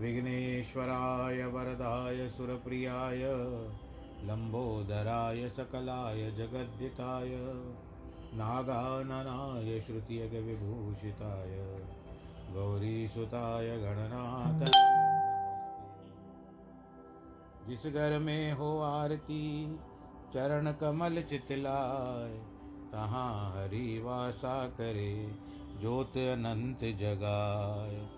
विघ्नेश्वराय वरदाय सुरप्रियाय लम्बोदराय सकलाय जगद्दिताय नागाननाय श्रुतियगविभूषिताय, गौरीसुताय गणनाथ। जिस घर में हो आरती, चरण कमल चितलाय, तहाँ हरि वासा करे, ज्योत अनंत जगाए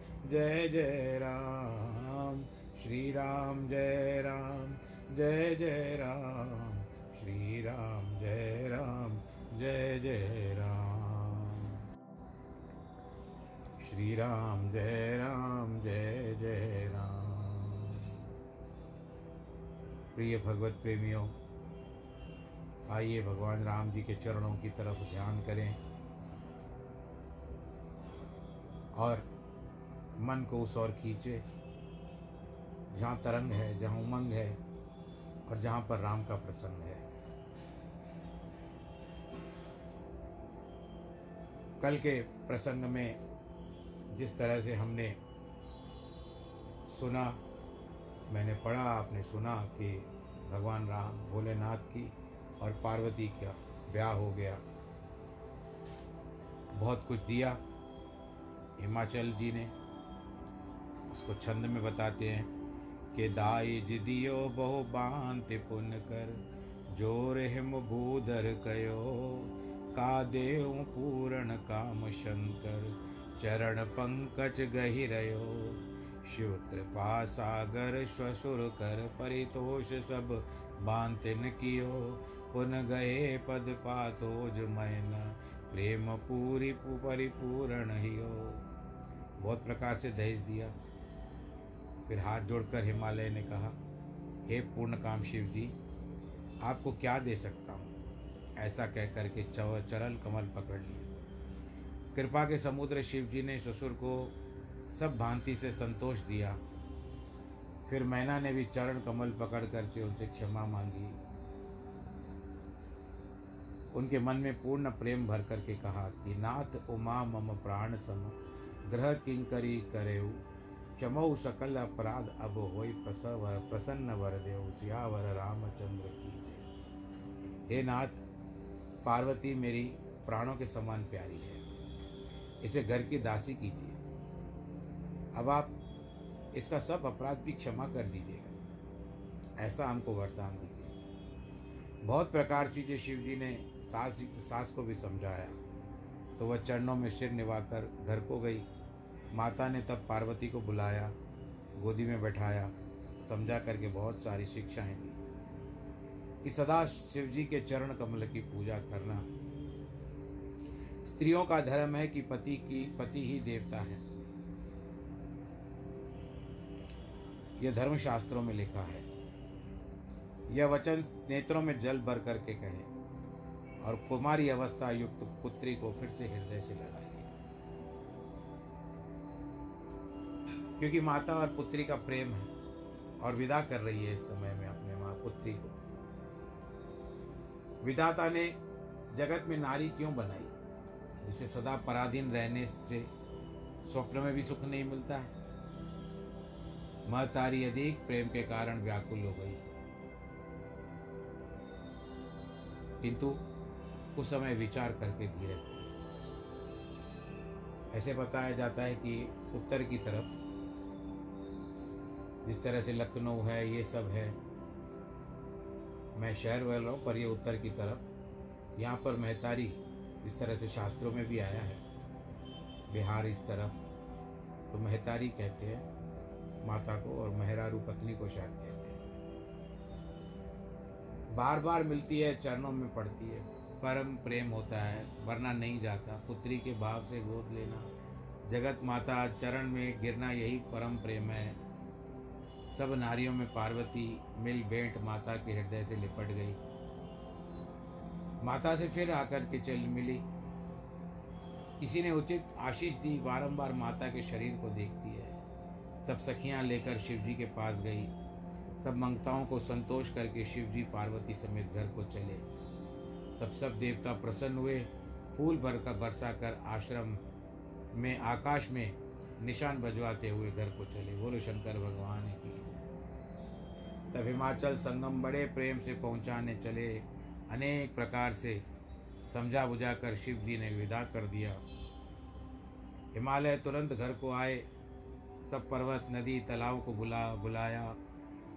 जय जय राम, श्री राम जय राम, जय जय राम, श्री राम जय राम, जय जय राम। श्री राम जय राम, जय जय राम। प्रिय भगवत प्रेमियों, आइए भगवान राम जी के चरणों की तरफ़ ध्यान करें और मन को उस ओर खींचे, जहाँ तरंग है, जहाँ उमंग है, और जहाँ पर राम का प्रसंग है। कल के प्रसंग में जिस तरह से हमने सुना, मैंने पढ़ा, आपने सुना कि भगवान राम भोलेनाथ की और पार्वती का ब्याह हो गया। बहुत कुछ दिया, हिमाचल जी ने। उसको छंद में बताते हैं कि दाई जिदियो बहु बांति पुन कर, ज़ोर हिम भूधर कयो। का देव पूर्ण काम शंकर, चरण पंकज गहिरयो शिव कृपा सागर श्वसुर कर, परितोष सब बांतिन कियो। पुन गए पद पातोज मैन, प्रेम पूरी परिपूर्ण हियो। बहुत प्रकार से दहेज दिया। फिर हाथ जोड़कर हिमालय ने कहा, हे पूर्ण काम शिव जी आपको क्या दे सकता हूँ? ऐसा कह करके चरण कमल पकड़ लिए। कृपा के समुद्र शिव जी ने ससुर को सब भांति से संतोष दिया। फिर मैना ने भी चरण कमल पकड़ कर के उनसे क्षमा मांगी। उनके मन में पूर्ण प्रेम भर करके कहा कि, नाथ उमा मम प्राण सम, ग्रह किंकरी करेऊ? क्षमऊ सकल अपराध अब हो प्रसव, प्रसन्न वर देव सियावर रामचंद्र की हे नाथ, पार्वती मेरी प्राणों के समान प्यारी है। इसे घर की दासी कीजिए। अब आप इसका सब अपराध भी क्षमा कर दीजिएगा। ऐसा हमको वरदान दीजिए। बहुत प्रकार चीज़ें शिव जी ने सास सास को भी समझाया तो वह चरणों में सिर निभाकर घर को गई। माता ने तब पार्वती को बुलाया, गोदी में बैठाया, समझा करके बहुत सारी शिक्षाएँ दी। कि सदा शिव जी के चरण कमल की पूजा करना स्त्रियों का धर्म है कि पति की, पति ही देवता है। यह धर्म शास्त्रों में लिखा है। यह वचन नेत्रों में जल भर करके कहे और कुमारी अवस्था युक्त पुत्री को फिर से हृदय से लगा क्योंकि माता और पुत्री का प्रेम है और विदा कर रही है इस समय में अपने माँ पुत्री को। विधाता ने जगत में नारी क्यों बनाई? जिसे सदा पराधीन रहने से स्वप्न में भी सुख नहीं मिलता है। महतारी अधिक प्रेम के कारण व्याकुल हो गई। किंतु उस समय विचार करके धीरे ऐसे बताया जाता है कि उत्तर की तरफ़ जिस तरह से लखनऊ है, ये सब है। मैं शहर बोल रहा हूँ, पर ये उत्तर की तरफ़। यहाँ पर महतारी इस तरह से शास्त्रों में भी आया है। बिहार इस तरफ़ तो महतारी कहते हैं, माता को और मेहरारू पत्नी को शायद कहते हैं। बार बार मिलती है, चरणों में पड़ती है। परम प्रेम होता है, वरना नहीं जाता। पुत्री के भाव से गोद लेना, जगत माता चरण में गिरना, यही परम प्रेम है। सब नारियों में पार्वती मिल भेंट माता के हृदय से लिपट गई। माता से फिर आकर के चल मिली। किसी ने उचित आशीष दी, बारंबार माता के शरीर को देखती है। तब सखियाँ लेकर शिव जी के पास गई। सब मंगताओं को संतोष करके शिव जी पार्वती समेत घर को चले। तब सब देवता प्रसन्न हुए। फूल भर कर बरसा कर आश्रम में, आकाश में निशान बजवाते हुए घर को चले। बोलो, शंकर भगवान की तब हिमाचल संगम बड़े प्रेम से पहुँचाने चले। अनेक प्रकार से समझा बुझा कर शिव जी ने विदा कर दिया। हिमालय तुरंत घर को आए। सब पर्वत, नदी, तालाब को बुला, बुलाया।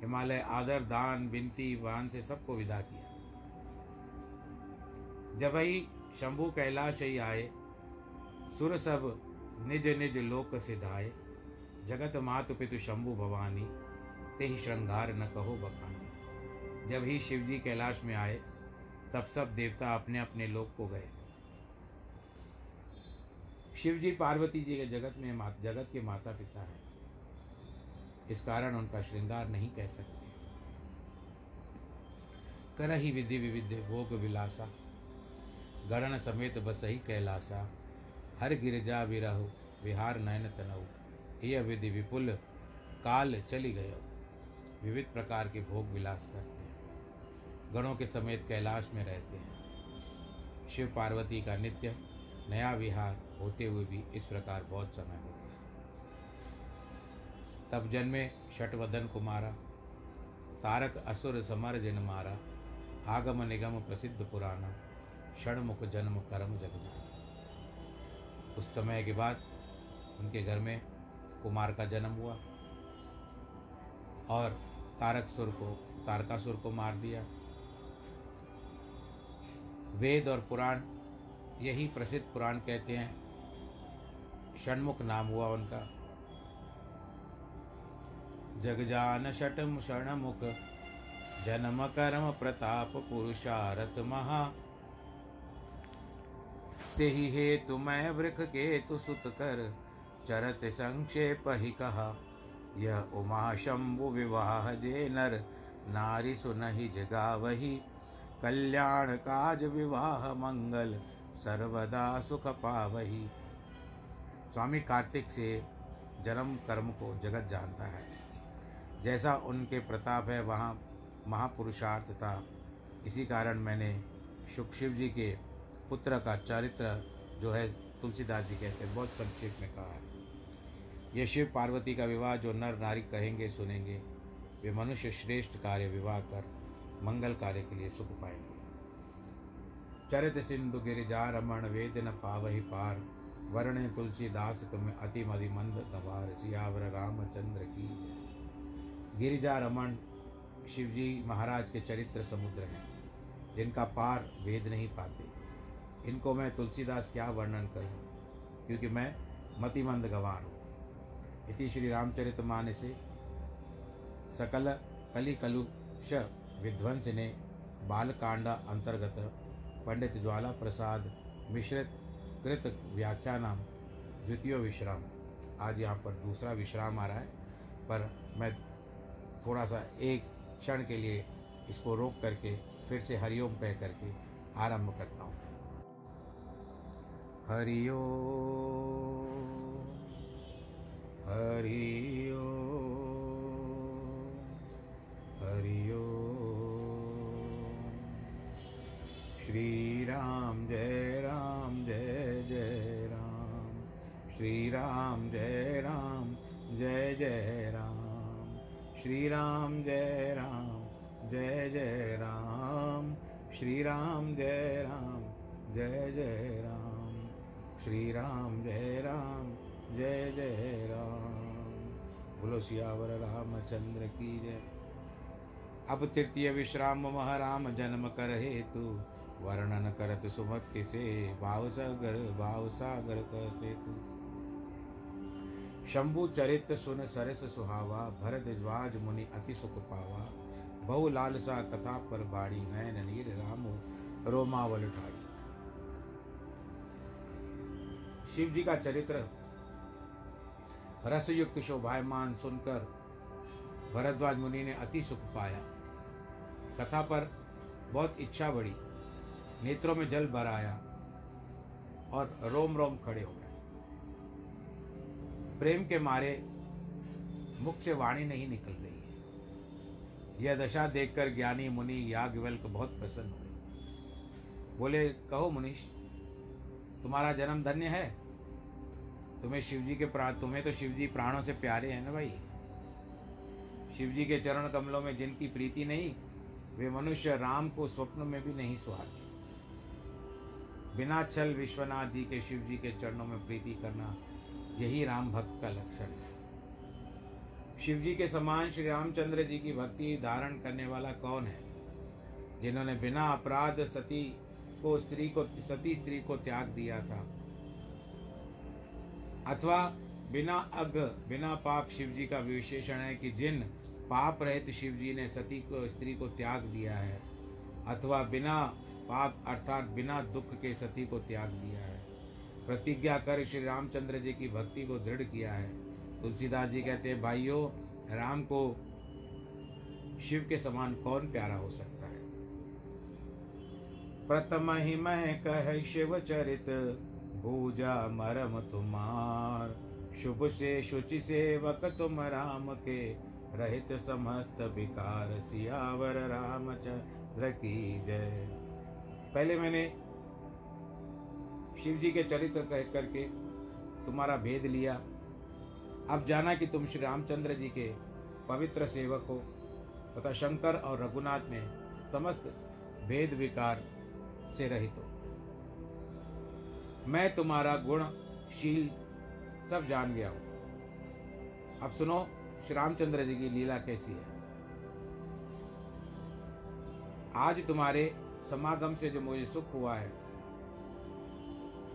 हिमालय आदर, दान, बिनती वान से सबको विदा किया। जब ही शंभु कैलाश ही आए, सुर सब निज निज लोक सिधाए। जगत मातु पितु शंभु भवानी। ते ही श्रृंगार न कहो बखानी। जब ही शिव जी कैलाश में आए तब सब देवता अपने अपने लोक को गए। शिव जी पार्वती जी के जगत में मा, जगत के माता पिता हैं। इस कारण उनका श्रृंगार नहीं कह सकते। कर ही विधि विविध भोग विलासा गणन समेत बस ही कैलासा हर गिरजा विरहु विहार नयन तनऊ यह विधि विपुल काल चली गयो विविध प्रकार के भोग विलास करते हैं। गणों के समेत कैलाश में रहते हैं। शिव पार्वती का नित्य, नया विहार होते हुए भी इस प्रकार बहुत समय हो गया। तब जन्मे शटवदन कुमारा, तारक असुर समर जन मारा, आगम निगम प्रसिद्ध पुराना षणमुख जन्म कर्म जगना उस समय के बाद उनके घर में कुमार का जन्म हुआ और तारक सुर को तारकासुर को मार दिया। वेद और पुराण, यही प्रसिद्ध पुराण कहते हैं। षणमुख नाम हुआ उनका। जगजान शटम षणमुख, जन्म कर्म प्रताप पुरुषारथ महा। ते ही हेतु मैं वृख के तु सुत कर, चरत संक्षेप ही कहा। यह उमा शंभु विवाह जे नर नारी सुनहि जगा वही कल्याण काज विवाह मंगल, सर्वदा सुख पावही। स्वामी कार्तिक से जन्म कर्म को जगत जानता है। जैसा उनके प्रताप है, वहाँ महापुरुषार्थ था। इसी कारण मैंने शुक शिव जी के पुत्र का चरित्र जो है तुलसीदास जी कहते हैं, बहुत संक्षेप में कहा है। यह शिव पार्वती का विवाह जो नर नारी कहेंगे, सुनेंगे, वे मनुष्य श्रेष्ठ कार्य विवाह कर मंगल कार्य के लिए सुख पाएँगे। चरित सिंधु, गिरिजा, रमण वेद न पावही, पार, वर्ण तुलसीदास में अति मधि मंद, गवार, सियावर, रामचंद्र की गिरिजा रमन शिवजी महाराज के चरित्र समुद्र हैं, जिनका पार वेद नहीं पाते। इनको मैं तुलसीदास क्या वर्णन करूँ? क्योंकि मैं मतिमंद गवार हूँ। इति श्री रामचरित मानसे सकल कली कलुष विध्वंस ने बालकांड अंतर्गत पंडित ज्वाला प्रसाद मिश्रित कृत व्याख्यानाम द्वितीय विश्राम। आज यहाँ पर दूसरा विश्राम आ रहा है, पर मैं थोड़ा सा एक क्षण के लिए इसको रोक करके फिर से हरिओम कह करके आरंभ करता हूँ। हरिओ हरिओ। हरिओ श्री राम जय राम, जय जय राम। श्री राम जय राम, जय जय राम। श्री राम जय राम, जय जय राम। श्री राम जय राम, जय जय राम। श्री राम जय राम, जय जय राम। बोलो, सियावर रामचंद्र की जय। अब तृतीय विश्राम मह राम जन्म कर हेतु वर्णन करत सुमति से भाव सागर भाव सागर कर सेतु शंभु चरित सुन सरस सुहावा भरत ज्वाज मुनि अति सुख पावा बहु लालसा कथा पर बाड़ी नयन नीर राम रोमावल ठाड़ी शिव जी का चरित्र रसयुक्त शोभायमान सुनकर भरद्वाज मुनि ने अति सुख पाया। कथा पर बहुत इच्छा बढ़ी। नेत्रों में जल भर आया और रोम रोम खड़े हो गए। प्रेम के मारे मुख से वाणी नहीं निकल रही है। यह दशा देखकर ज्ञानी मुनि याज्ञवल्क बहुत प्रसन्न हुए। बोले, कहो मुनीष तुम्हारा जन्म धन्य है? तुम्हें शिवजी के प्राण तुम्हें तो शिवजी प्राणों से प्यारे हैं ना भाई। शिवजी के चरण कमलों में जिनकी प्रीति नहीं, वे मनुष्य राम को स्वप्न में भी नहीं सुहाते। बिना छल विश्वनाथ जी के शिव जी के चरणों में प्रीति करना यही राम भक्त का लक्षण है। शिव जी के समान श्री रामचंद्र जी की भक्ति धारण करने वाला कौन है, जिन्होंने बिना अपराध सती को, स्त्री को, सती स्त्री को त्याग दिया था? अथवा बिना अग, बिना पाप शिव जी का विशेषण है कि जिन पाप रहित शिव जी ने सती को, स्त्री को त्याग दिया है, अथवा बिना पाप अर्थात बिना दुख के सती को त्याग दिया है। प्रतिज्ञा कर श्री रामचंद्र जी की भक्ति को दृढ़ किया है। तुलसीदास जी कहते हैं, भाइयों, राम को शिव के समान कौन प्यारा हो सकता है? प्रथम ही मैं कह शिव चरित भूजा मरम तुम्हार। शुभ से शुचि सेवक तुम राम के। रहित समस्त विकार सियावर रामचंद्र की जय। पहले मैंने शिव जी के चरित्र कह करके तुम्हारा भेद लिया। अब जाना कि तुम श्री रामचंद्र जी के पवित्र सेवक हो। तथा शंकर और रघुनाथ में समस्त भेद विकार से रहित हो। मैं तुम्हारा गुणशील सब जान गया हूँ। अब सुनो श्री रामचंद्र जी की लीला कैसी है? आज तुम्हारे समागम से जो मुझे सुख हुआ है,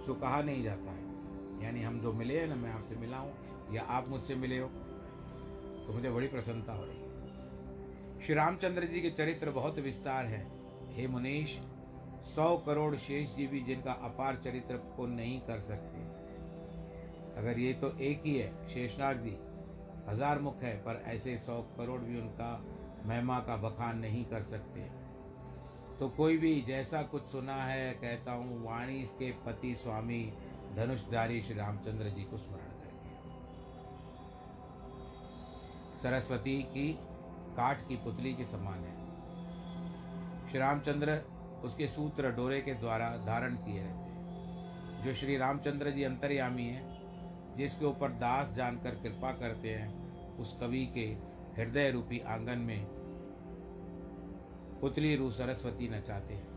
सो कहा नहीं जाता है। यानी हम जो मिले हैं ना, मैं आपसे मिला हूँ, या आप मुझसे मिले हो तो मुझे बड़ी प्रसन्नता हो रही है। श्री रामचंद्र जी के चरित्र बहुत विस्तार है। हे मुनीश सौ करोड़ शेष जी भी जिनका अपार चरित्र को नहीं कर सकते। अगर ये तो एक ही है, शेषनाग जी, हज़ार मुख है, पर ऐसे सौ करोड़ भी उनका महिमा का बखान नहीं कर सकते। तो कोई भी जैसा कुछ सुना है, कहता हूँ, वाणी के पति स्वामी धनुषधारी श्री रामचंद्र जी को स्मरण करके सरस्वती की काठ की पुतली के समान है। श्री रामचंद्र उसके सूत्र डोरे के द्वारा धारण किए रहते हैं। जो श्री रामचंद्र जी अंतर्यामी हैं, जिसके ऊपर दास जानकर कृपा करते हैं, उस कवि के हृदय रूपी आँगन में पुतली रू सरस्वती नचाते हैं।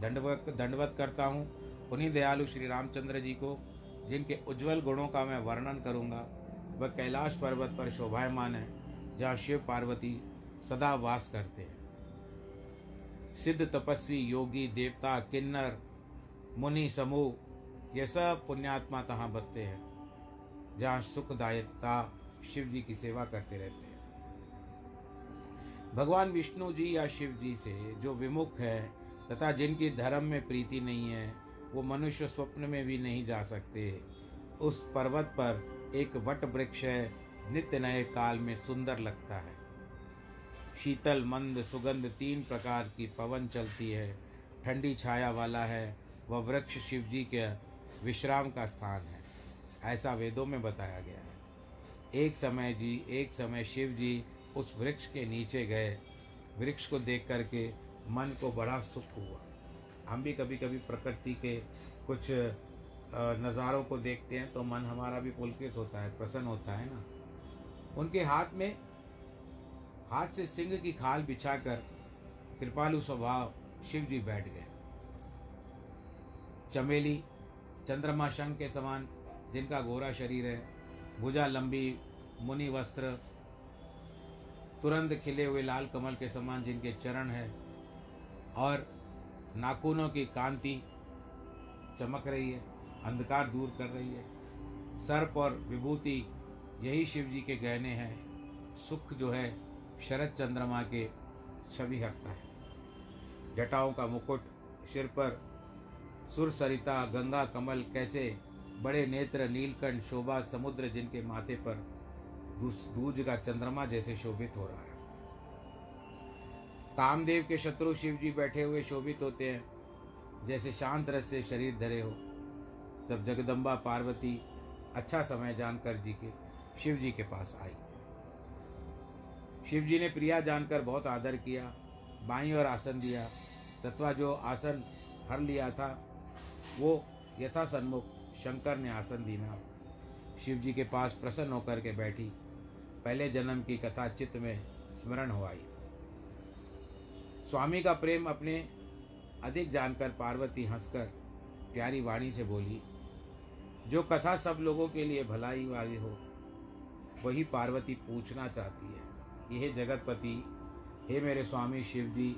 दंडवत दंडवत करता हूँ, उन्हीं दयालु श्री रामचंद्र जी को, जिनके उज्जवल गुणों का मैं वर्णन करूँगा। वह कैलाश पर्वत पर शोभायमान है, जहाँ शिव पार्वती सदा वास करते हैं। सिद्ध तपस्वी योगी देवता किन्नर मुनि समूह, ये सब पुण्यात्मा तहाँ बसते हैं, जहाँ सुखदायकता शिव जी की सेवा करते रहते हैं। भगवान विष्णु जी या शिव जी से जो विमुख है, तथा जिनकी धर्म में प्रीति नहीं है, वो मनुष्य स्वप्न में भी नहीं जा सकते। उस पर्वत पर एक वट वृक्ष है, नित्य नए काल में सुंदर लगता है। शीतल, मंद, सुगंध, तीन प्रकार की पवन चलती है। ठंडी छाया वाला है, वह वा वृक्ष शिव जी के विश्राम का स्थान है। ऐसा वेदों में बताया गया है। एक समय जी, एक समय शिव जी उस वृक्ष के नीचे गए। वृक्ष को देख करके मन को बड़ा सुख हुआ। हम भी कभी कभी प्रकृति के कुछ नज़ारों को देखते हैं तो मन हमारा भी पुलकित होता है, प्रसन्न होता है ना? उनके हाथ में हाथ से सिंह की खाल बिछाकर कृपालु स्वभाव शिव जी बैठ गए। चमेली, चंद्रमा शंख के समान, जिनका गोरा शरीर है, भुजा लंबी, मुनि वस्त्र, तुरंत खिले हुए लाल कमल के समान जिनके चरण है, और नाखूनों की कांति चमक रही है, अंधकार दूर कर रही है। सर्प और विभूति यही शिव जी के गहने हैं, सुख जो है शरद चंद्रमा के छवि हटता है। जटाओं का मुकुट सिर पर, सुर सरिता, गंगा, कमल, कैसे बड़े नेत्र, नीलकंठ, शोभा, समुद्र जिनके माथे पर दूज का चंद्रमा जैसे शोभित हो रहा है। कामदेव के शत्रु शिव जी बैठे हुए शोभित होते हैं। जैसे शांत रस से शरीर धरे हो। तब जगदम्बा, पार्वती अच्छा समय जानकर जी के शिव जी के पास आई। शिव जी ने प्रिया जानकर बहुत आदर किया, बाई और आसन दिया तत्वा जो आसन हर लिया था, वो यथा सन्मुख शंकर ने आसन दीना। शिव जी के पास प्रसन्न होकर के बैठी। पहले जन्म की कथा चित्त में स्मरण हो आई। स्वामी का प्रेम अपने अधिक जानकर पार्वती हंसकर प्यारी वाणी से बोली, जो कथा सब लोगों के लिए भलाई वाली हो, वही पार्वती पूछना चाहती है। यह जगतपति, हे मेरे स्वामी शिव जी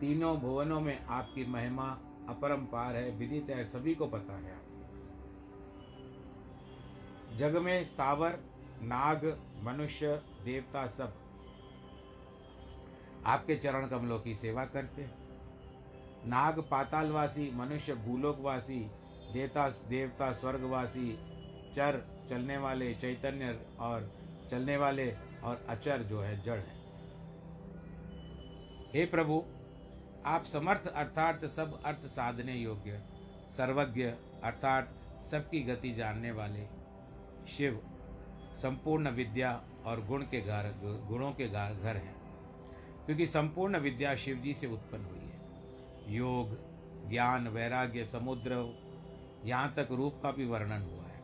तीनों भुवनों में आपकी महिमा अपरंपार है, विदित है, सभी को पता है। जग में स्थावर, नाग, मनुष्य, देवता सब आपके चरण कमलों की सेवा करते हैं। नाग पातालवासी, मनुष्य भूलोकवासी देवता देवता स्वर्गवासी, चर चलने वाले चैतन्य और चलने वाले और अचर जो है, जड़ है। हे प्रभु, आप समर्थ अर्थात सब अर्थ साधने योग्य, सर्वज्ञ अर्थात सबकी गति जानने वाले शिव, संपूर्ण विद्या और गुण के घर गुणों के घर हैं। क्योंकि संपूर्ण विद्या शिव जी से उत्पन्न हुई है। योग, ज्ञान, वैराग्य, समुद्र, यहाँ तक रूप का भी वर्णन हुआ है।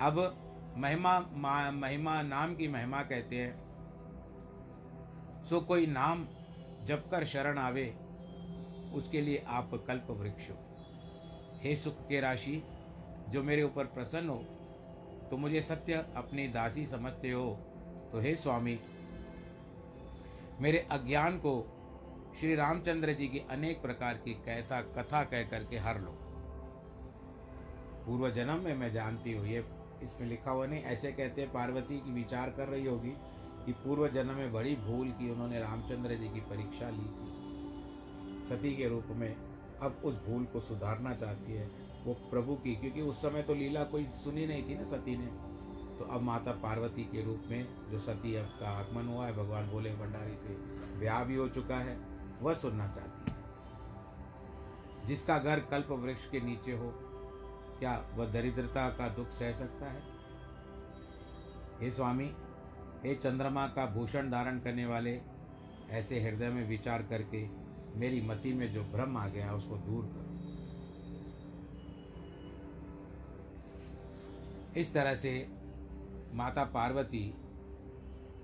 अब महिमा महिमा नाम की महिमा कहते हैं। सो कोई नाम जब कर शरण आवे, उसके लिए आप कल्प वृक्ष हो। हे सुख के राशि, जो मेरे ऊपर प्रसन्न हो तो मुझे सत्य अपनी दासी समझते हो। तो हे स्वामी, मेरे अज्ञान को श्री रामचंद्र जी की अनेक प्रकार की कैसा कथा कह करके हर लो। पूर्व जन्म में मैं जानती हूँ ये इसमें लिखा हुआ नहीं, ऐसे कहते पार्वती की विचार कर रही होगी कि पूर्व जन्म में बड़ी भूल की उन्होंने रामचंद्र जी की परीक्षा ली थी। सती के रूप में अब उस भूल को सुधारना चाहती है, वो प्रभु की, क्योंकि उस समय तो लीला कोई सुनी नहीं थी ना सती ने। तो अब माता पार्वती के रूप में जो सती अब का आगमन हुआ है, भगवान बोले भंडारी से ब्याह भी हो चुका है, वह सुनना चाहती है। जिसका घर कल्प वृक्ष के नीचे हो क्या वह दरिद्रता का दुख सह सकता है? हे स्वामी, हे चंद्रमा का भूषण धारण करने वाले, ऐसे हृदय में विचार करके मेरी मति में जो भ्रम आ गया, उसको दूर करो। इस तरह से माता पार्वती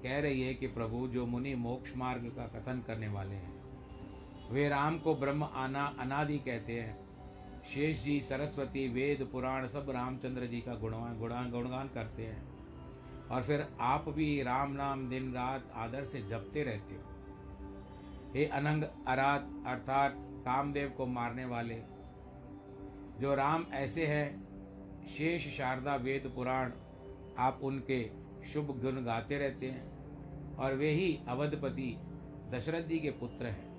कह रही है कि प्रभु, जो मुनि मोक्ष मार्ग का कथन करने वाले हैं, वे राम को ब्रह्म आना अनादि कहते हैं। शेष जी, सरस्वती, वेद, पुराण, सब रामचंद्र जी का गुणवान गुणान गुणगान करते हैं। और फिर आप भी राम नाम दिन रात आदर से जपते रहते हो। हे अनंग अरात, अर्थात कामदेव को मारने वाले, जो राम ऐसे हैं, शेष शारदा, वेद, पुराण, आप उनके शुभ गुण गाते रहते हैं। और वे ही अवधपति दशरथ जी के पुत्र हैं।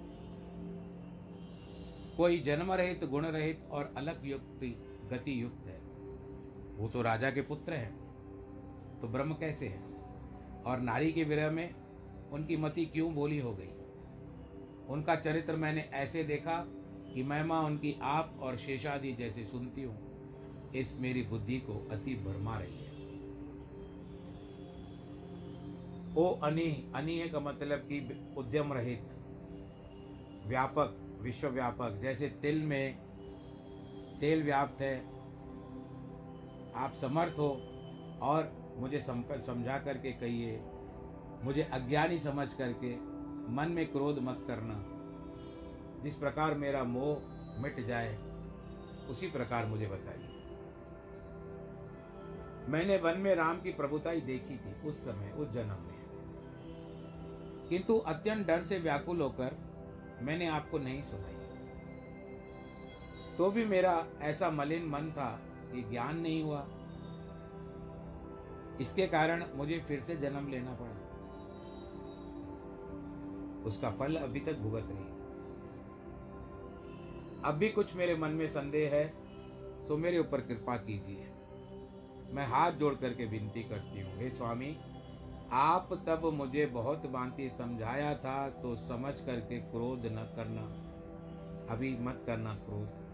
कोई जन्म रहित गुण रहित और अलग युक्ति गति युक्त है। वो तो राजा के पुत्र हैं तो ब्रह्म कैसे है? और नारी के विरह में उनकी मति क्यों बोली हो गई? उनका चरित्र मैंने ऐसे देखा कि महिमा उनकी आप और शेषादि जैसे सुनती हूँ। इस मेरी बुद्धि को अति भरमा रही है। ओ अनि अनि का मतलब कि उद्यम रहित, व्यापक विश्वव्यापक, जैसे तिल में तेल व्याप्त है, आप समर्थ हो और मुझे समझा करके कहिए, मुझे अज्ञानी समझ करके मन में क्रोध मत करना। जिस प्रकार मेरा मोह मिट जाए, उसी प्रकार मुझे बताइए। मैंने वन में राम की प्रभुताई देखी थी उस समय, उस जन्म में। किंतु अत्यंत डर से व्याकुल होकर मैंने आपको नहीं सुनाई तो भी मेरा ऐसा मलिन मन था कि ज्ञान नहीं हुआ। इसके कारण मुझे फिर से जन्म लेना पड़ा। उसका फल अभी तक भुगत रही अब भी कुछ मेरे मन में संदेह है, सो मेरे ऊपर कृपा कीजिए। मैं हाथ जोड़ करके विनती करती हूँ, हे स्वामी आप तब मुझे बहुत भांति समझाया था तो समझ करके क्रोध न करना, अभी मत करना क्रोध।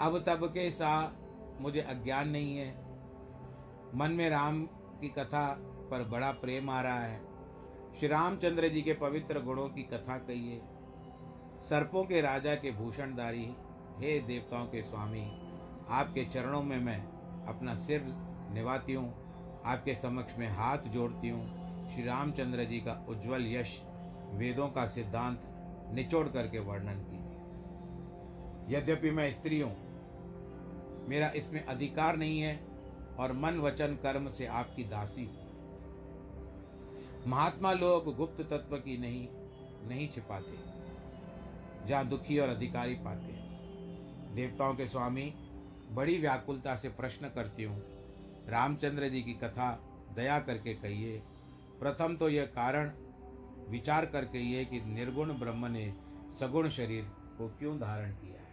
अब तब के सा मुझे अज्ञान नहीं है। मन में राम की कथा पर बड़ा प्रेम आ रहा है। श्री रामचंद्र जी के पवित्र गुणों की कथा कहिए सर्पों के राजा के भूषणधारी, हे देवताओं के स्वामी, आपके चरणों में मैं अपना सिर निभाती हूँ। आपके समक्ष में हाथ जोड़ती हूँ। श्री रामचंद्र जी का उज्जवल यश वेदों का सिद्धांत निचोड़ करके वर्णन कीजिए। यद्यपि मैं स्त्री हूँ, मेरा इसमें अधिकार नहीं है और मन वचन कर्म से आपकी दासी हूँ। महात्मा लोग गुप्त तत्व की नहीं नहीं छिपाते, जहाँ दुखी और अधिकारी पाते हैं। देवताओं के स्वामी बड़ी व्याकुलता से प्रश्न करती हूँ रामचंद्र जी की कथा दया करके कहिए। प्रथम तो यह कारण विचार करके ये कि निर्गुण ब्रह्म ने सगुण शरीर को क्यों धारण किया है।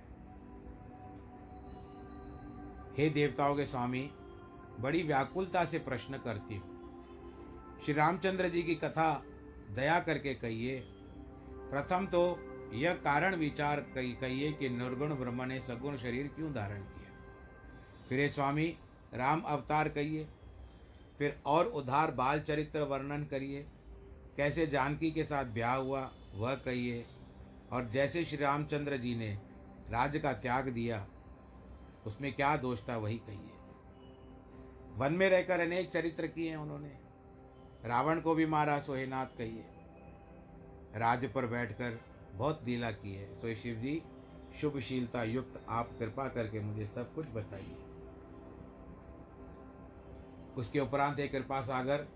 हे देवताओं के स्वामी, बड़ी व्याकुलता से प्रश्न करती हूँ। श्री रामचंद्र जी की कथा दया करके कहिए। प्रथम तो यह कारण विचार कहिए कि निर्गुण ब्रह्म ने सगुण शरीर क्यों धारण किया। फिर हे स्वामी राम अवतार कहिए फिर और उधार बाल चरित्र वर्णन करिए। कैसे जानकी के साथ ब्याह हुआ, वह कहिए। और जैसे श्री रामचंद्र जी ने राज्य का त्याग दिया, उसमें क्या दोष था वही कहिए। वन में रहकर अनेक चरित्र किए उन्होंने। रावण को भी मारा, सोहेनाथ कहिए। राज पर बैठकर बहुत लीला की है। सो शिव जी शुभशीलता युक्त, आप कृपा करके मुझे सब कुछ बताइए। उसके उपरांत एक कृपा सागर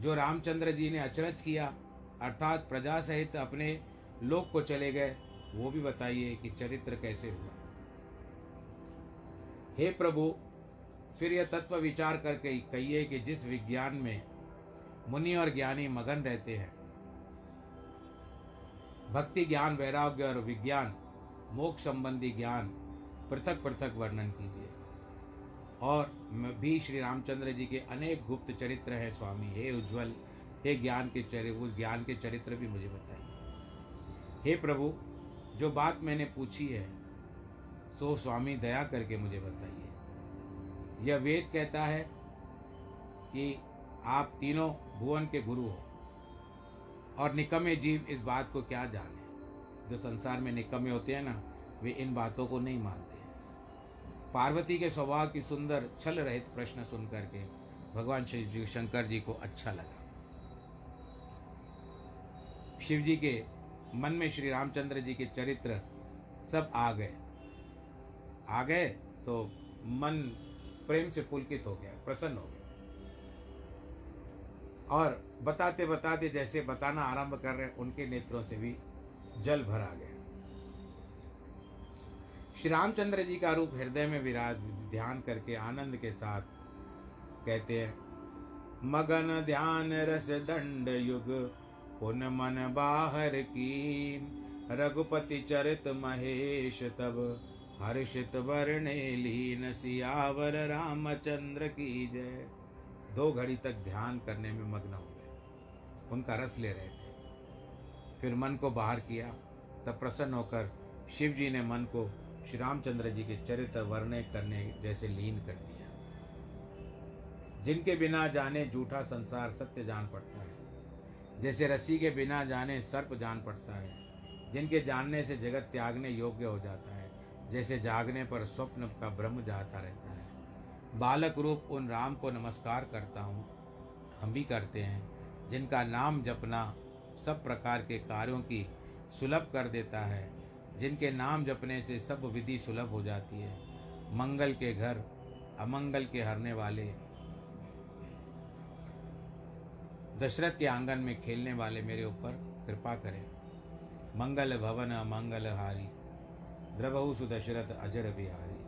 जो रामचंद्र जी ने अचरज किया, अर्थात प्रजा सहित अपने लोक को चले गए, वो भी बताइए कि चरित्र कैसे हुआ। हे प्रभु, फिर यह तत्व विचार करके कहिए कि जिस विज्ञान में मुनि और ज्ञानी मगन रहते हैं, भक्ति ज्ञान, वैराग्य और विज्ञान, मोक्ष संबंधी ज्ञान पृथक पृथक वर्णन कीजिए। और भी श्री रामचंद्र जी के अनेक गुप्त चरित्र हैं, स्वामी। हे उज्जवल, हे ज्ञान के चरित्र उस ज्ञान के चरित्र भी मुझे बताइए। हे प्रभु, जो बात मैंने पूछी है, सो स्वामी दया करके मुझे बताइए। यह वेद कहता है कि आप तीनों भुवन के गुरु हो, और निकमे जीव इस बात को क्या जाने? जो संसार में निकमे होते हैं ना, वे इन बातों को नहीं मानते। पार्वती के स्वभाव की सुंदर छल रहित प्रश्न सुन करके भगवान श्री शंकर जी को अच्छा लगा। शिव जी के मन में श्री रामचंद्र जी के चरित्र सब आ गए। आ गए तो मन प्रेम से पुलकित हो गया, प्रसन्न हो गया। और बताते बताते जैसे बताना आरंभ कर रहे उनके नेत्रों से भी जल भरा गया। श्री रामचंद्र जी का रूप हृदय में विराज, ध्यान करके आनंद के साथ कहते हैं, मगन ध्यान रस दंड युग, पुन मन बाहर की। रघुपति चरित महेश तब, हर्षित वर्णे लीन सियावर रामचंद्र की जय। दो घड़ी तक ध्यान करने में मग्न हो गए। उनका रस ले रहे थे। फिर मन को बाहर किया, तब प्रसन्न होकर शिव जी ने मन को श्री रामचंद्र जी के चरित्र वर्णय करने जैसे लीन कर दिया। जिनके बिना जाने झूठा संसार सत्य जान पड़ता है, जैसे रस्सी के बिना जाने सर्प जान पड़ता है, जिनके जानने से जगत त्यागने योग्य हो जाता है, जैसे जागने पर स्वप्न का ब्रह्म जाता रहता है। बालक रूप उन राम को नमस्कार करता हूँ, हम भी करते हैं, जिनका नाम जपना सब प्रकार के कार्यों की सुलभ कर देता है जिनके नाम जपने से सब विधि सुलभ हो जाती है। मंगल के घर, अमंगल के हरने वाले, दशरथ के आँगन में खेलने वाले मेरे ऊपर कृपा करें। मंगल भवन अमंगल हारी द्रबहु सुदशरथ अजर बिहारी।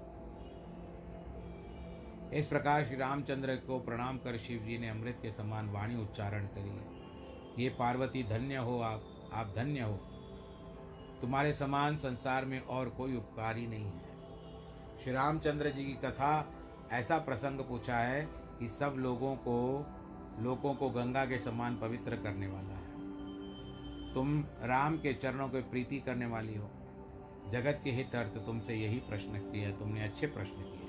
इस प्रकार श्री रामचंद्र को प्रणाम कर शिव जी ने अमृत के समान वाणी उच्चारण करी ये पार्वती, धन्य हो आप आप धन्य हो। तुम्हारे समान संसार में और कोई उपकार नहीं है। श्री रामचंद्र जी की कथा ऐसा प्रसंग पूछा है कि सब लोगों को लोगों को गंगा के समान पवित्र करने वाला है। तुम राम के चरणों को प्रीति करने वाली हो। जगत के हित अर्थ तुमसे यही प्रश्न किया है तुमने अच्छे प्रश्न किए।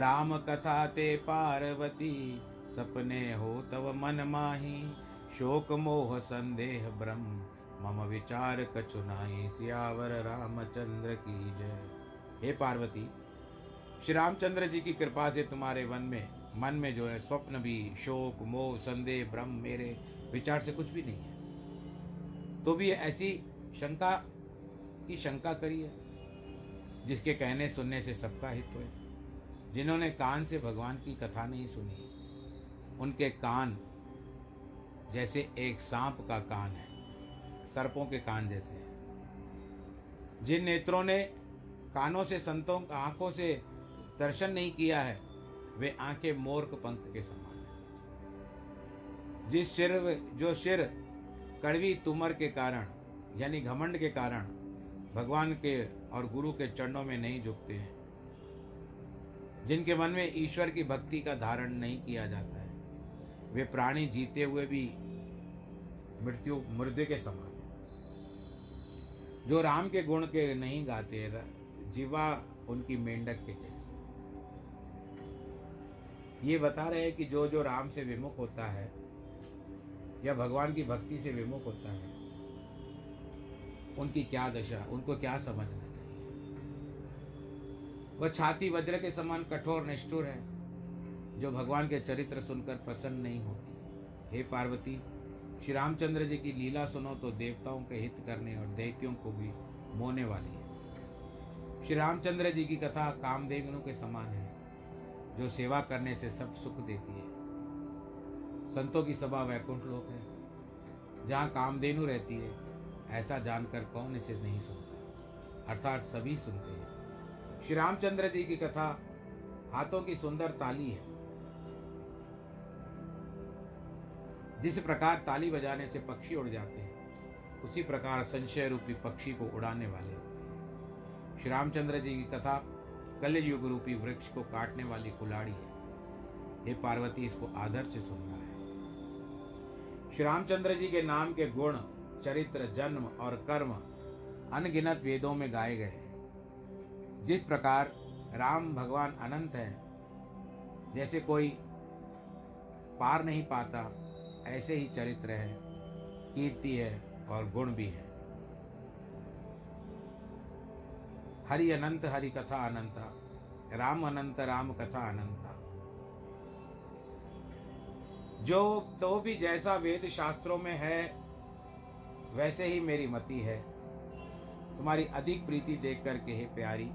राम कथा ते पार्वती, सपने हो तव मन माही, शोक मोह संदेह ब्रह्म। मम विचार कचुनाई सियावर रामचंद्र की जय। हे पार्वती, श्री रामचंद्र जी की कृपा से तुम्हारे वन में, मन में जो है स्वप्न भी, शोक, मोह, संदेह ब्रह्म मेरे विचार से कुछ भी नहीं है। तो भी ऐसी शंका की शंका करी है, जिसके कहने सुनने से सबका हित हुए जिन्होंने कान से भगवान की कथा नहीं सुनी। उनके कान जैसे एक सांप का कान है। सर्पों के कान जैसे हैं। जिन नेत्रों ने कानों से संतों, आँखों से दर्शन नहीं किया है, वे आँखें मोर्क पंख के समान है। जिस सिर जो सिर कड़वी तुमर के कारण, यानी घमंड के कारण भगवान के और गुरु के चरणों में नहीं झुकते हैं, जिनके मन में ईश्वर की भक्ति का धारण नहीं किया जाता है, वे प्राणी जीते हुए भी मृत्यु मृत्यु के समान जो राम के गुण के नहीं गाते जीवा उनकी मेंढक के जैसे। ये बता रहे हैं कि जो जो राम से विमुख होता है, या भगवान की भक्ति से विमुख होता है, उनकी क्या दशा, उनको क्या समझना चाहिए? वह छाती वज्र के समान कठोर निष्ठुर है, जो भगवान के चरित्र सुनकर प्रसन्न नहीं होती। हे पार्वती श्री रामचंद्र जी की लीला सुनो तो देवताओं के हित करने और दैत्यों को भी मोने वाली है। श्री रामचंद्र जी की कथा कामदेवनों के समान है, जो सेवा करने से सब सुख देती है। संतों की सभा वैकुंठ लोक है, जहाँ कामधेनु रहती है, ऐसा जानकर कौन इसे नहीं सुनता? अर्थात सभी सुनते हैं। श्री रामचंद्र जी की कथा हाथों की सुंदर ताली है जिस प्रकार ताली बजाने से पक्षी उड़ जाते हैं, उसी प्रकार संशय रूपी पक्षी को उड़ाने वाले होते हैं। श्री रामचंद्र जी की कथा कलयुग रूपी वृक्ष को काटने वाली कुलाड़ी है। हे पार्वती, इसको आदर से सुनना है। श्री रामचंद्र जी के नाम के गुण, चरित्र, जन्म और कर्म अनगिनत वेदों में गाए गए हैं। जिस प्रकार राम भगवान अनंत है, जैसे कोई पार नहीं पाता ऐसे ही चरित्र है, कीर्ति है और गुण भी है। हरि अनंत, हरि कथा अनंता, राम अनंत, राम कथा अनंता। जो तो भी जैसा वेद शास्त्रों में है, वैसे ही मेरी मति है। तुम्हारी अधिक प्रीति देख करके, हे प्यारी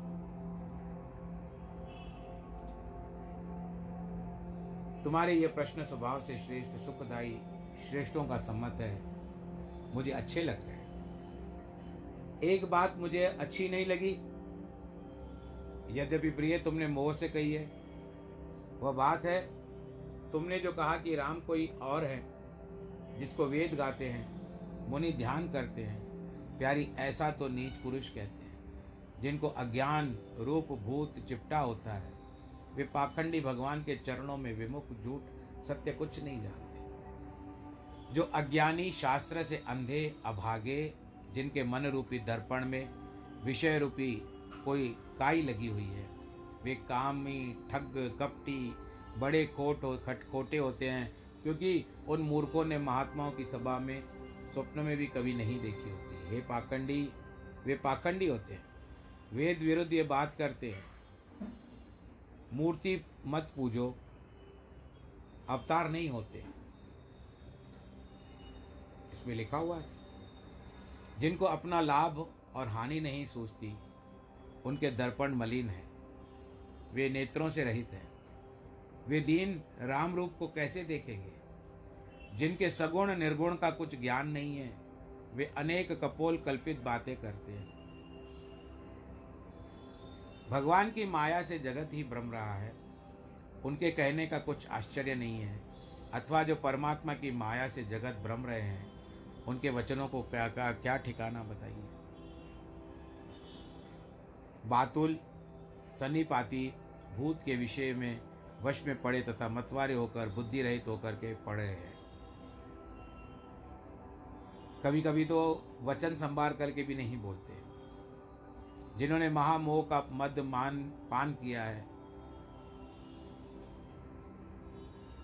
तुम्हारे ये प्रश्न स्वभाव से श्रेष्ठ, सुखदायी श्रेष्ठों का सम्मत है। मुझे अच्छे लग रहे हैं। एक बात मुझे अच्छी नहीं लगी। यद्यपि प्रिय तुमने मोह से कही है। वह बात है, तुमने जो कहा कि राम कोई और है, जिसको वेद गाते हैं, मुनि ध्यान करते हैं, प्यारी ऐसा तो नीच पुरुष कहते हैं, जिनको अज्ञान रूप भूत चिपटा होता है। वे पाखंडी भगवान के चरणों में विमुख झूठ सत्य कुछ नहीं जानते। जो अज्ञानी शास्त्र से अंधे, अभागे, जिनके मन रूपी दर्पण में, विषय रूपी कोई काई लगी हुई है, वे कामी, ठग, कपटी, बड़े खोट खट, खोटे होते हैं, क्योंकि उन मूर्खों ने महात्माओं की सभा में स्वप्न में भी कभी नहीं देखी होगी हे पाखंडी, वे पाखंडी होते हैं। वेद विरुद्ध ये बात करते हैं। मूर्ति मत पूजो, अवतार नहीं होते। इसमें लिखा हुआ है, जिनको अपना लाभ और हानि नहीं सूझती, उनके दर्पण मलिन हैं। वे नेत्रों से रहित हैं। वे दीन राम रूप को कैसे देखेंगे? जिनके सगुण निर्गुण का कुछ ज्ञान नहीं है, वे अनेक कपोल कल्पित बातें करते हैं। भगवान की माया से जगत ही भ्रम रहा है। उनके कहने का कुछ आश्चर्य नहीं है, अथवा जो परमात्मा की माया से जगत भ्रम रहे हैं, उनके वचनों को क्या क्या क्या ठिकाना बताइए? बातुल सन्नीपाती भूत के विषय में वश में पड़े तथा मतवारे होकर बुद्धि रहित होकर के पड़े हैं। कभी कभी तो वचन संभार करके भी नहीं बोलते। जिन्होंने महामोह का मद मान, पान किया है।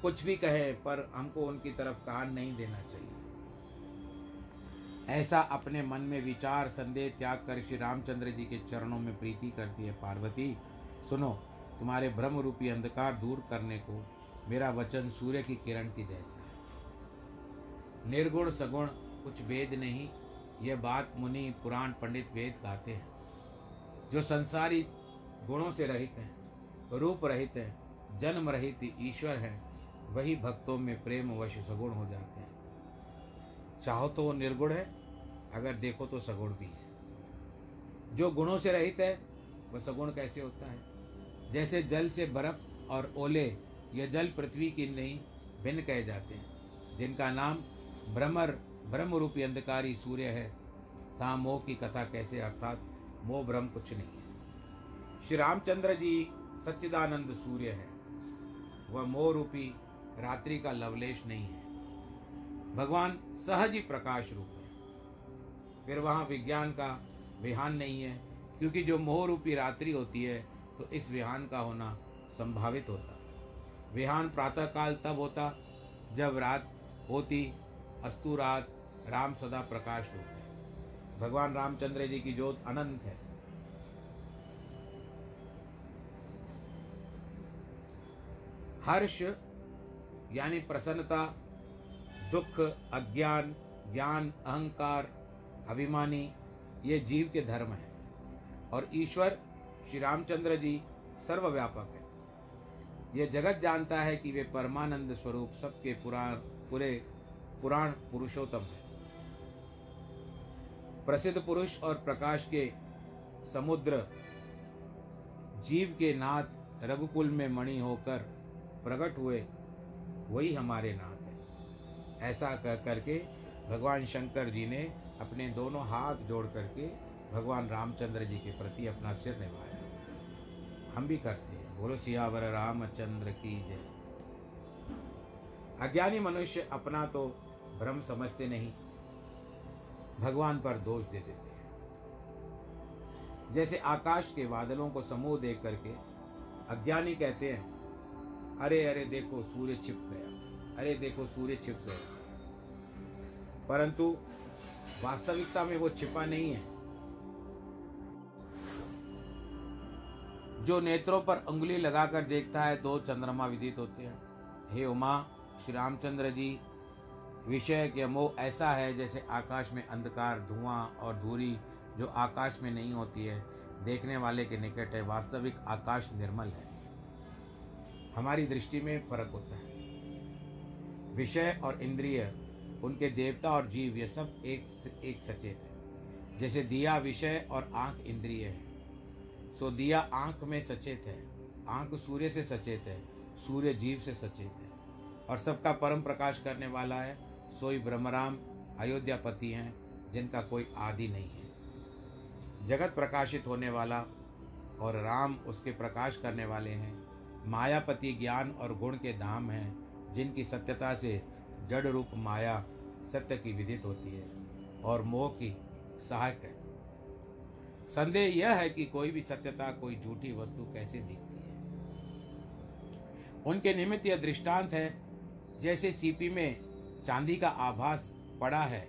कुछ भी कहे, पर हमको उनकी तरफ़ कान नहीं देना चाहिए। ऐसा अपने मन में विचार, संदेह त्याग कर श्री रामचंद्र जी के चरणों में प्रीति करती है पार्वती। सुनो, तुम्हारे ब्रह्म रूपी अंधकार दूर करने को मेरा वचन सूर्य की किरण की जैसा है। निर्गुण, सगुण, कुछ भेद नहीं, यह बात मुनि पुराण पंडित वेद गाते हैं। जो संसारी गुणों से रहित हैं, रूप रहित हैं, जन्म रहित ईश्वर है, वही भक्तों में प्रेम वश सगुण हो जाते हैं। चाहो तो वो निर्गुण है, अगर देखो तो सगुण भी है। जो गुणों से रहित है वह सगुण कैसे होता है? जैसे जल से बर्फ़ और ओले यह जल पृथ्वी की नहीं, भिन्न कहे जाते हैं। जिनका नाम भ्रमर ब्रह्म रूपी अंधकारी सूर्य है तहाँ मोह की कथा कैसे अर्थात मोह ब्रह्म कुछ नहीं है। श्री रामचंद्र जी सच्चिदानंद सूर्य है। वह मोह रूपी रात्रि का लवलेश नहीं है। भगवान सहज ही प्रकाश रूप है। फिर वहाँ विज्ञान का विहान नहीं है, क्योंकि जो मोह रूपी रात्रि होती है तो इस विहान का होना संभावित होता। विहान प्रातःकाल तब होता जब रात होती, अस्तु रात राम सदा प्रकाश रूप है। भगवान रामचंद्र जी की ज्योत अनंत है। हर्ष, यानी प्रसन्नता, दुख, अज्ञान, ज्ञान, अहंकार, अभिमानी, ये जीव के धर्म है। और ईश्वर, श्री रामचंद्र जी, सर्वव्यापक है। यह जगत जानता है कि वे परमानंद स्वरूप सबके पुराण, पूरे पुराण पुरुषोत्तम है। प्रसिद्ध पुरुष और प्रकाश के समुद्र जीव के नाथ रघुकुल में मणि होकर प्रकट हुए, वही हमारे नाथ है। ऐसा कह करके भगवान शंकर जी ने अपने दोनों हाथ जोड़ करके भगवान रामचंद्र जी के प्रति अपना सिर निभाया। हम भी करते हैं। बोलो, सियावर रामचंद्र की जय। अज्ञानी मनुष्य अपना तो भ्रम समझते नहीं। भगवान पर दोष दे देते हैं। जैसे आकाश के बादलों को समूह देख करके अज्ञानी कहते हैं, अरे अरे, देखो, सूर्य छिप गया। अरे, देखो, सूर्य छिप गया। परंतु वास्तविकता में वो छिपा नहीं है। जो नेत्रों पर उंगली लगाकर देखता है, दो चंद्रमा विदित होते हैं। हे उमा, श्री रामचंद्र जी विषय के मोह ऐसा है जैसे आकाश में अंधकार, धुआँ और धूरी जो आकाश में नहीं होती है, देखने वाले के निकट है, वास्तविक आकाश निर्मल है। हमारी दृष्टि में फ़र्क होता है। विषय और इंद्रिय, उनके देवता और जीव, ये सब एक एक सचेत है। जैसे दिया विषय और आँख इंद्रिय है, सो दिया आँख में सचेत है। आँख सूर्य से सचेत है, सूर्य जीव से सचेत है। और सबका परम प्रकाश करने वाला है सोई ब्रह्मराम अयोध्यापति हैं, जिनका कोई आदि नहीं है। जगत प्रकाशित होने वाला और राम उसके प्रकाश करने वाले हैं, मायापति ज्ञान और गुण के धाम हैं, जिनकी सत्यता से जड़ रूप माया सत्य की विदित होती है और मोह की सहायक है। संदेह यह है कि कोई भी सत्यता, कोई झूठी वस्तु कैसे दिखती है? उनके निमित्त यह दृष्टांत है, जैसे सीपी में चांदी का आभास पड़ा है।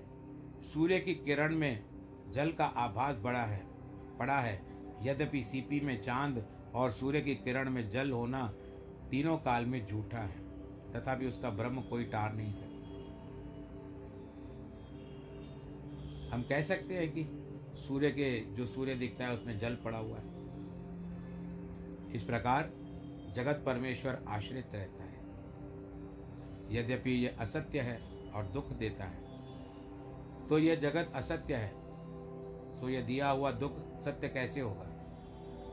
सूर्य की किरण में जल का आभास बड़ा है, पड़ा है। यद्यपि सीपी में चाँद और सूर्य की किरण में जल होना तीनों काल में झूठा है, तथापि उसका ब्रह्म कोई टार नहीं सकता। हम कह सकते हैं कि सूर्य के, जो सूर्य दिखता है, उसमें जल पड़ा हुआ है। इस प्रकार जगत परमेश्वर आश्रित रहता है। यद्यपि यह असत्य है और दुख देता है तो यह जगत असत्य है। तो यह दिया हुआ दुख सत्य कैसे होगा?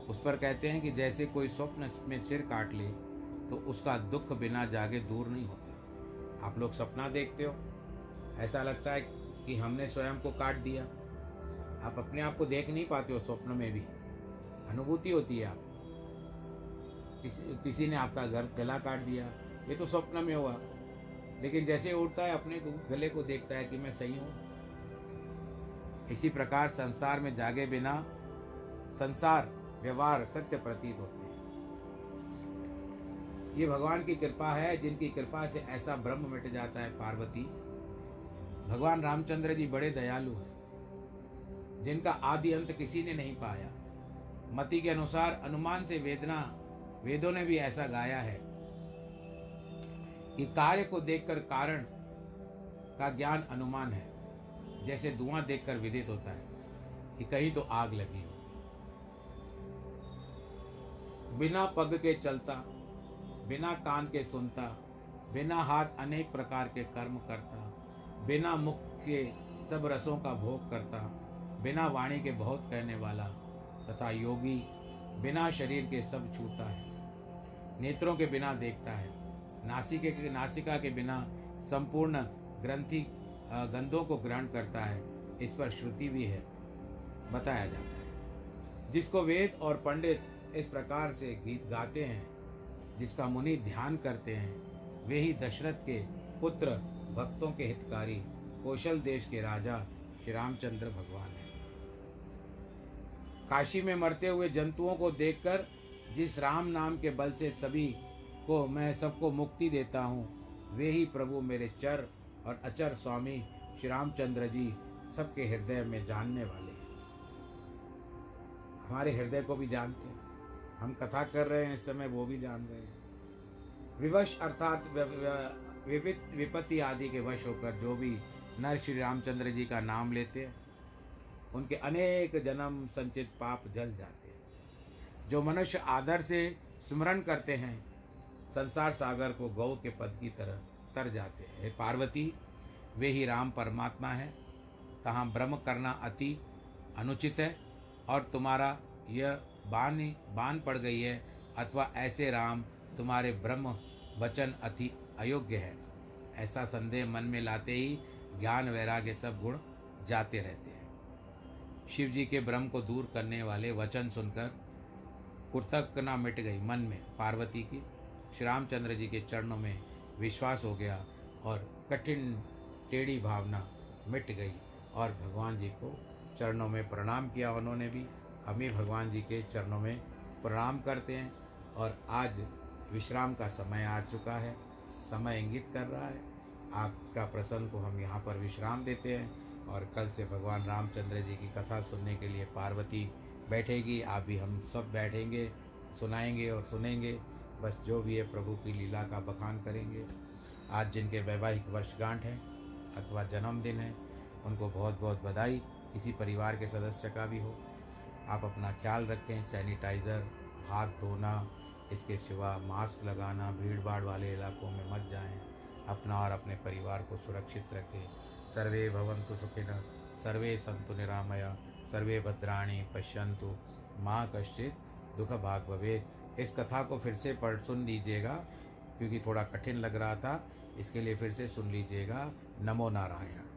उस पर कहते हैं कि जैसे कोई स्वप्न में सिर काट ले तो उसका दुख बिना जागे दूर नहीं होता। आप लोग सपना देखते हो? ऐसा लगता है कि हमने स्वयं को काट दिया। आप अपने आप को देख नहीं पाते हो स्वप्न में भी। अनुभूति होती है आप। किसी किसी ने आपका घर गला काट दिया। ये तो स्वप्न में हुआ। लेकिन जैसे उठता है, अपने गले को देखता है कि मैं सही हूँ। इसी प्रकार संसार में जागे बिना संसार, व्यवहार सत्य प्रतीत होते हैं। ये भगवान की कृपा है, जिनकी कृपा से ऐसा ब्रह्म मिट जाता है पार्वती। भगवान रामचंद्र जी बड़े दयालु हैं, जिनका आदि अंत किसी ने नहीं पाया। मति के अनुसार अनुमान से वेदना, वेदों ने भी ऐसा गाया है। कि कार्य को देखकर कारण का ज्ञान अनुमान है। जैसे धुआँ देखकर विदित होता है कि कहीं तो आग लगी हो। बिना पग के चलता, बिना कान के सुनता, बिना हाथ अनेक प्रकार के कर्म करता, बिना मुख के सब रसों का भोग करता, बिना वाणी के बहुत कहने वाला तथा योगी, बिना शरीर के सब छूता है, नेत्रों के बिना देखता है नासिके के नासिका के बिना संपूर्ण ग्रंथि गंधों को ग्रहण करता है, इस पर श्रुति भी है, बताया जाता है। जिसको वेद और पंडित इस प्रकार से गीत गाते हैं, जिसका मुनि ध्यान करते हैं, वे ही दशरथ के पुत्र, भक्तों के हितकारी, कौशल देश के राजा, श्री रामचंद्र भगवान हैं। काशी में मरते हुए जंतुओं को देखकर, जिस राम नाम के बल से सभी को मैं सबको मुक्ति देता हूँ। वे ही प्रभु मेरे चर और अचर स्वामी श्री रामचंद्र जी सबके हृदय में जानने वाले हैं। हमारे हृदय को भी जानते हैं। हम कथा कर रहे हैं, इस समय वो भी जान रहे हैं। विवश अर्थात विपित विपत्ति आदि के वश होकर जो भी नर श्री रामचंद्र जी का नाम लेते हैं, उनके अनेक जन्म संचित पाप जल जाते हैं। जो मनुष्य आदर से स्मरण करते हैं संसार सागर को गौ के पद की तरह तर जाते हैं। पार्वती, वे ही राम परमात्मा है। तहाँ ब्रह्म करना अति अनुचित है और तुम्हारा यह बान बान पड़ गई है अथवा ऐसे राम तुम्हारे ब्रह्म वचन अति अयोग्य है। ऐसा संदेह मन में लाते ही ज्ञान वैराग्य सब गुण जाते रहते हैं। शिव जी के ब्रह्म को दूर करने वाले वचन सुनकर कुर्तकना मिट गई मन में पार्वती की। श्री रामचंद्र जी के चरणों में विश्वास हो गया और कठिन, टेढ़ी भावना मिट गई और भगवान जी को चरणों में प्रणाम किया उन्होंने भी। हम ही भगवान जी के चरणों में प्रणाम करते हैं और आज विश्राम का समय आ चुका है। समय इंगित कर रहा है। आपका प्रसन्न को हम यहाँ पर विश्राम देते हैं और कल से भगवान रामचंद्र जी की कथा सुनने के लिए पार्वती बैठेगी। आप भी हम सब बैठेंगे, सुनाएँगे और सुनेंगे। बस जो भी है प्रभु की लीला का बखान करेंगे। आज जिनके वैवाहिक वर्षगांठ हैं अथवा जन्मदिन है, उनको बहुत बहुत बधाई। किसी परिवार के सदस्य का भी हो। आप अपना ख्याल रखें, सैनिटाइज़र, हाथ धोना, इसके सिवा मास्क लगाना भीड़ भाड़ वाले इलाकों में मत जाएँ। अपना और अपने परिवार को सुरक्षित रखें। सर्वे भवंतु सुखिन, सर्वे संतु निरामया, सर्वे भद्राणी पश्यंतु माँ कश्चित दुख भाग भवे इस कथा को फिर से पढ़ सुन लीजिएगा, क्योंकि थोड़ा कठिन लग रहा था। इसके लिए फिर से सुन लीजिएगा, नमो नारायण।